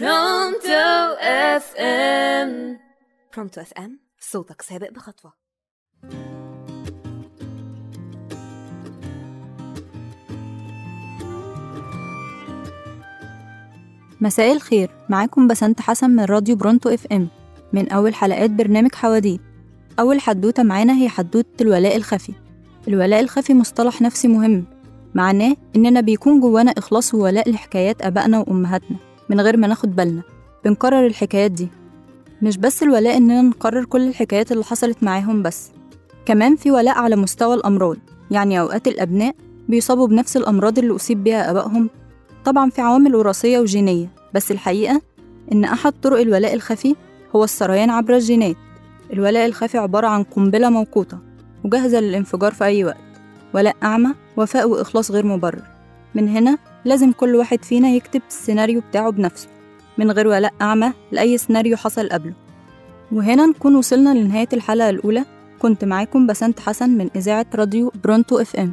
برونتو اف ام برونتو اف ام صوتك سابق بخطوة. مساء الخير معاكم بسنت حسن من راديو برونتو اف ام من أول حلقات برنامج حواديت. أول حدوتة معانا هي حدوتة الولاء الخفي. الولاء الخفي مصطلح نفسي مهم. معناه إننا بيكون جوانا إخلاص وولاء لحكايات آبائنا وأمهاتنا. من غير ما ناخد بالنا. بنكرر الحكايات دي. مش بس الولاء إننا نكرر كل الحكايات اللي حصلت معاهم بس. كمان في ولاء على مستوى الأمراض. يعني أوقات الأبناء بيصابوا بنفس الأمراض اللي أصيب بيها آبائهم. طبعا في عوامل وراثية وجينية. بس الحقيقة إن أحد طرق الولاء الخفي هو السريان عبر الجينات. الولاء الخفي عبارة عن قنبلة موقوتة وجاهزة للانفجار في أي وقت. ولاء أعمى وفاء وإخلاص غير مبرر. من هنا لازم كل واحد فينا يكتب السيناريو بتاعه بنفسه من غير ولاء أعمى لأي سيناريو حصل قبله. وهنا نكون وصلنا لنهاية الحلقة الأولى كنت معاكم بسنت حسن من إذاعة راديو برونتو إف إم.